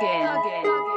Plug in.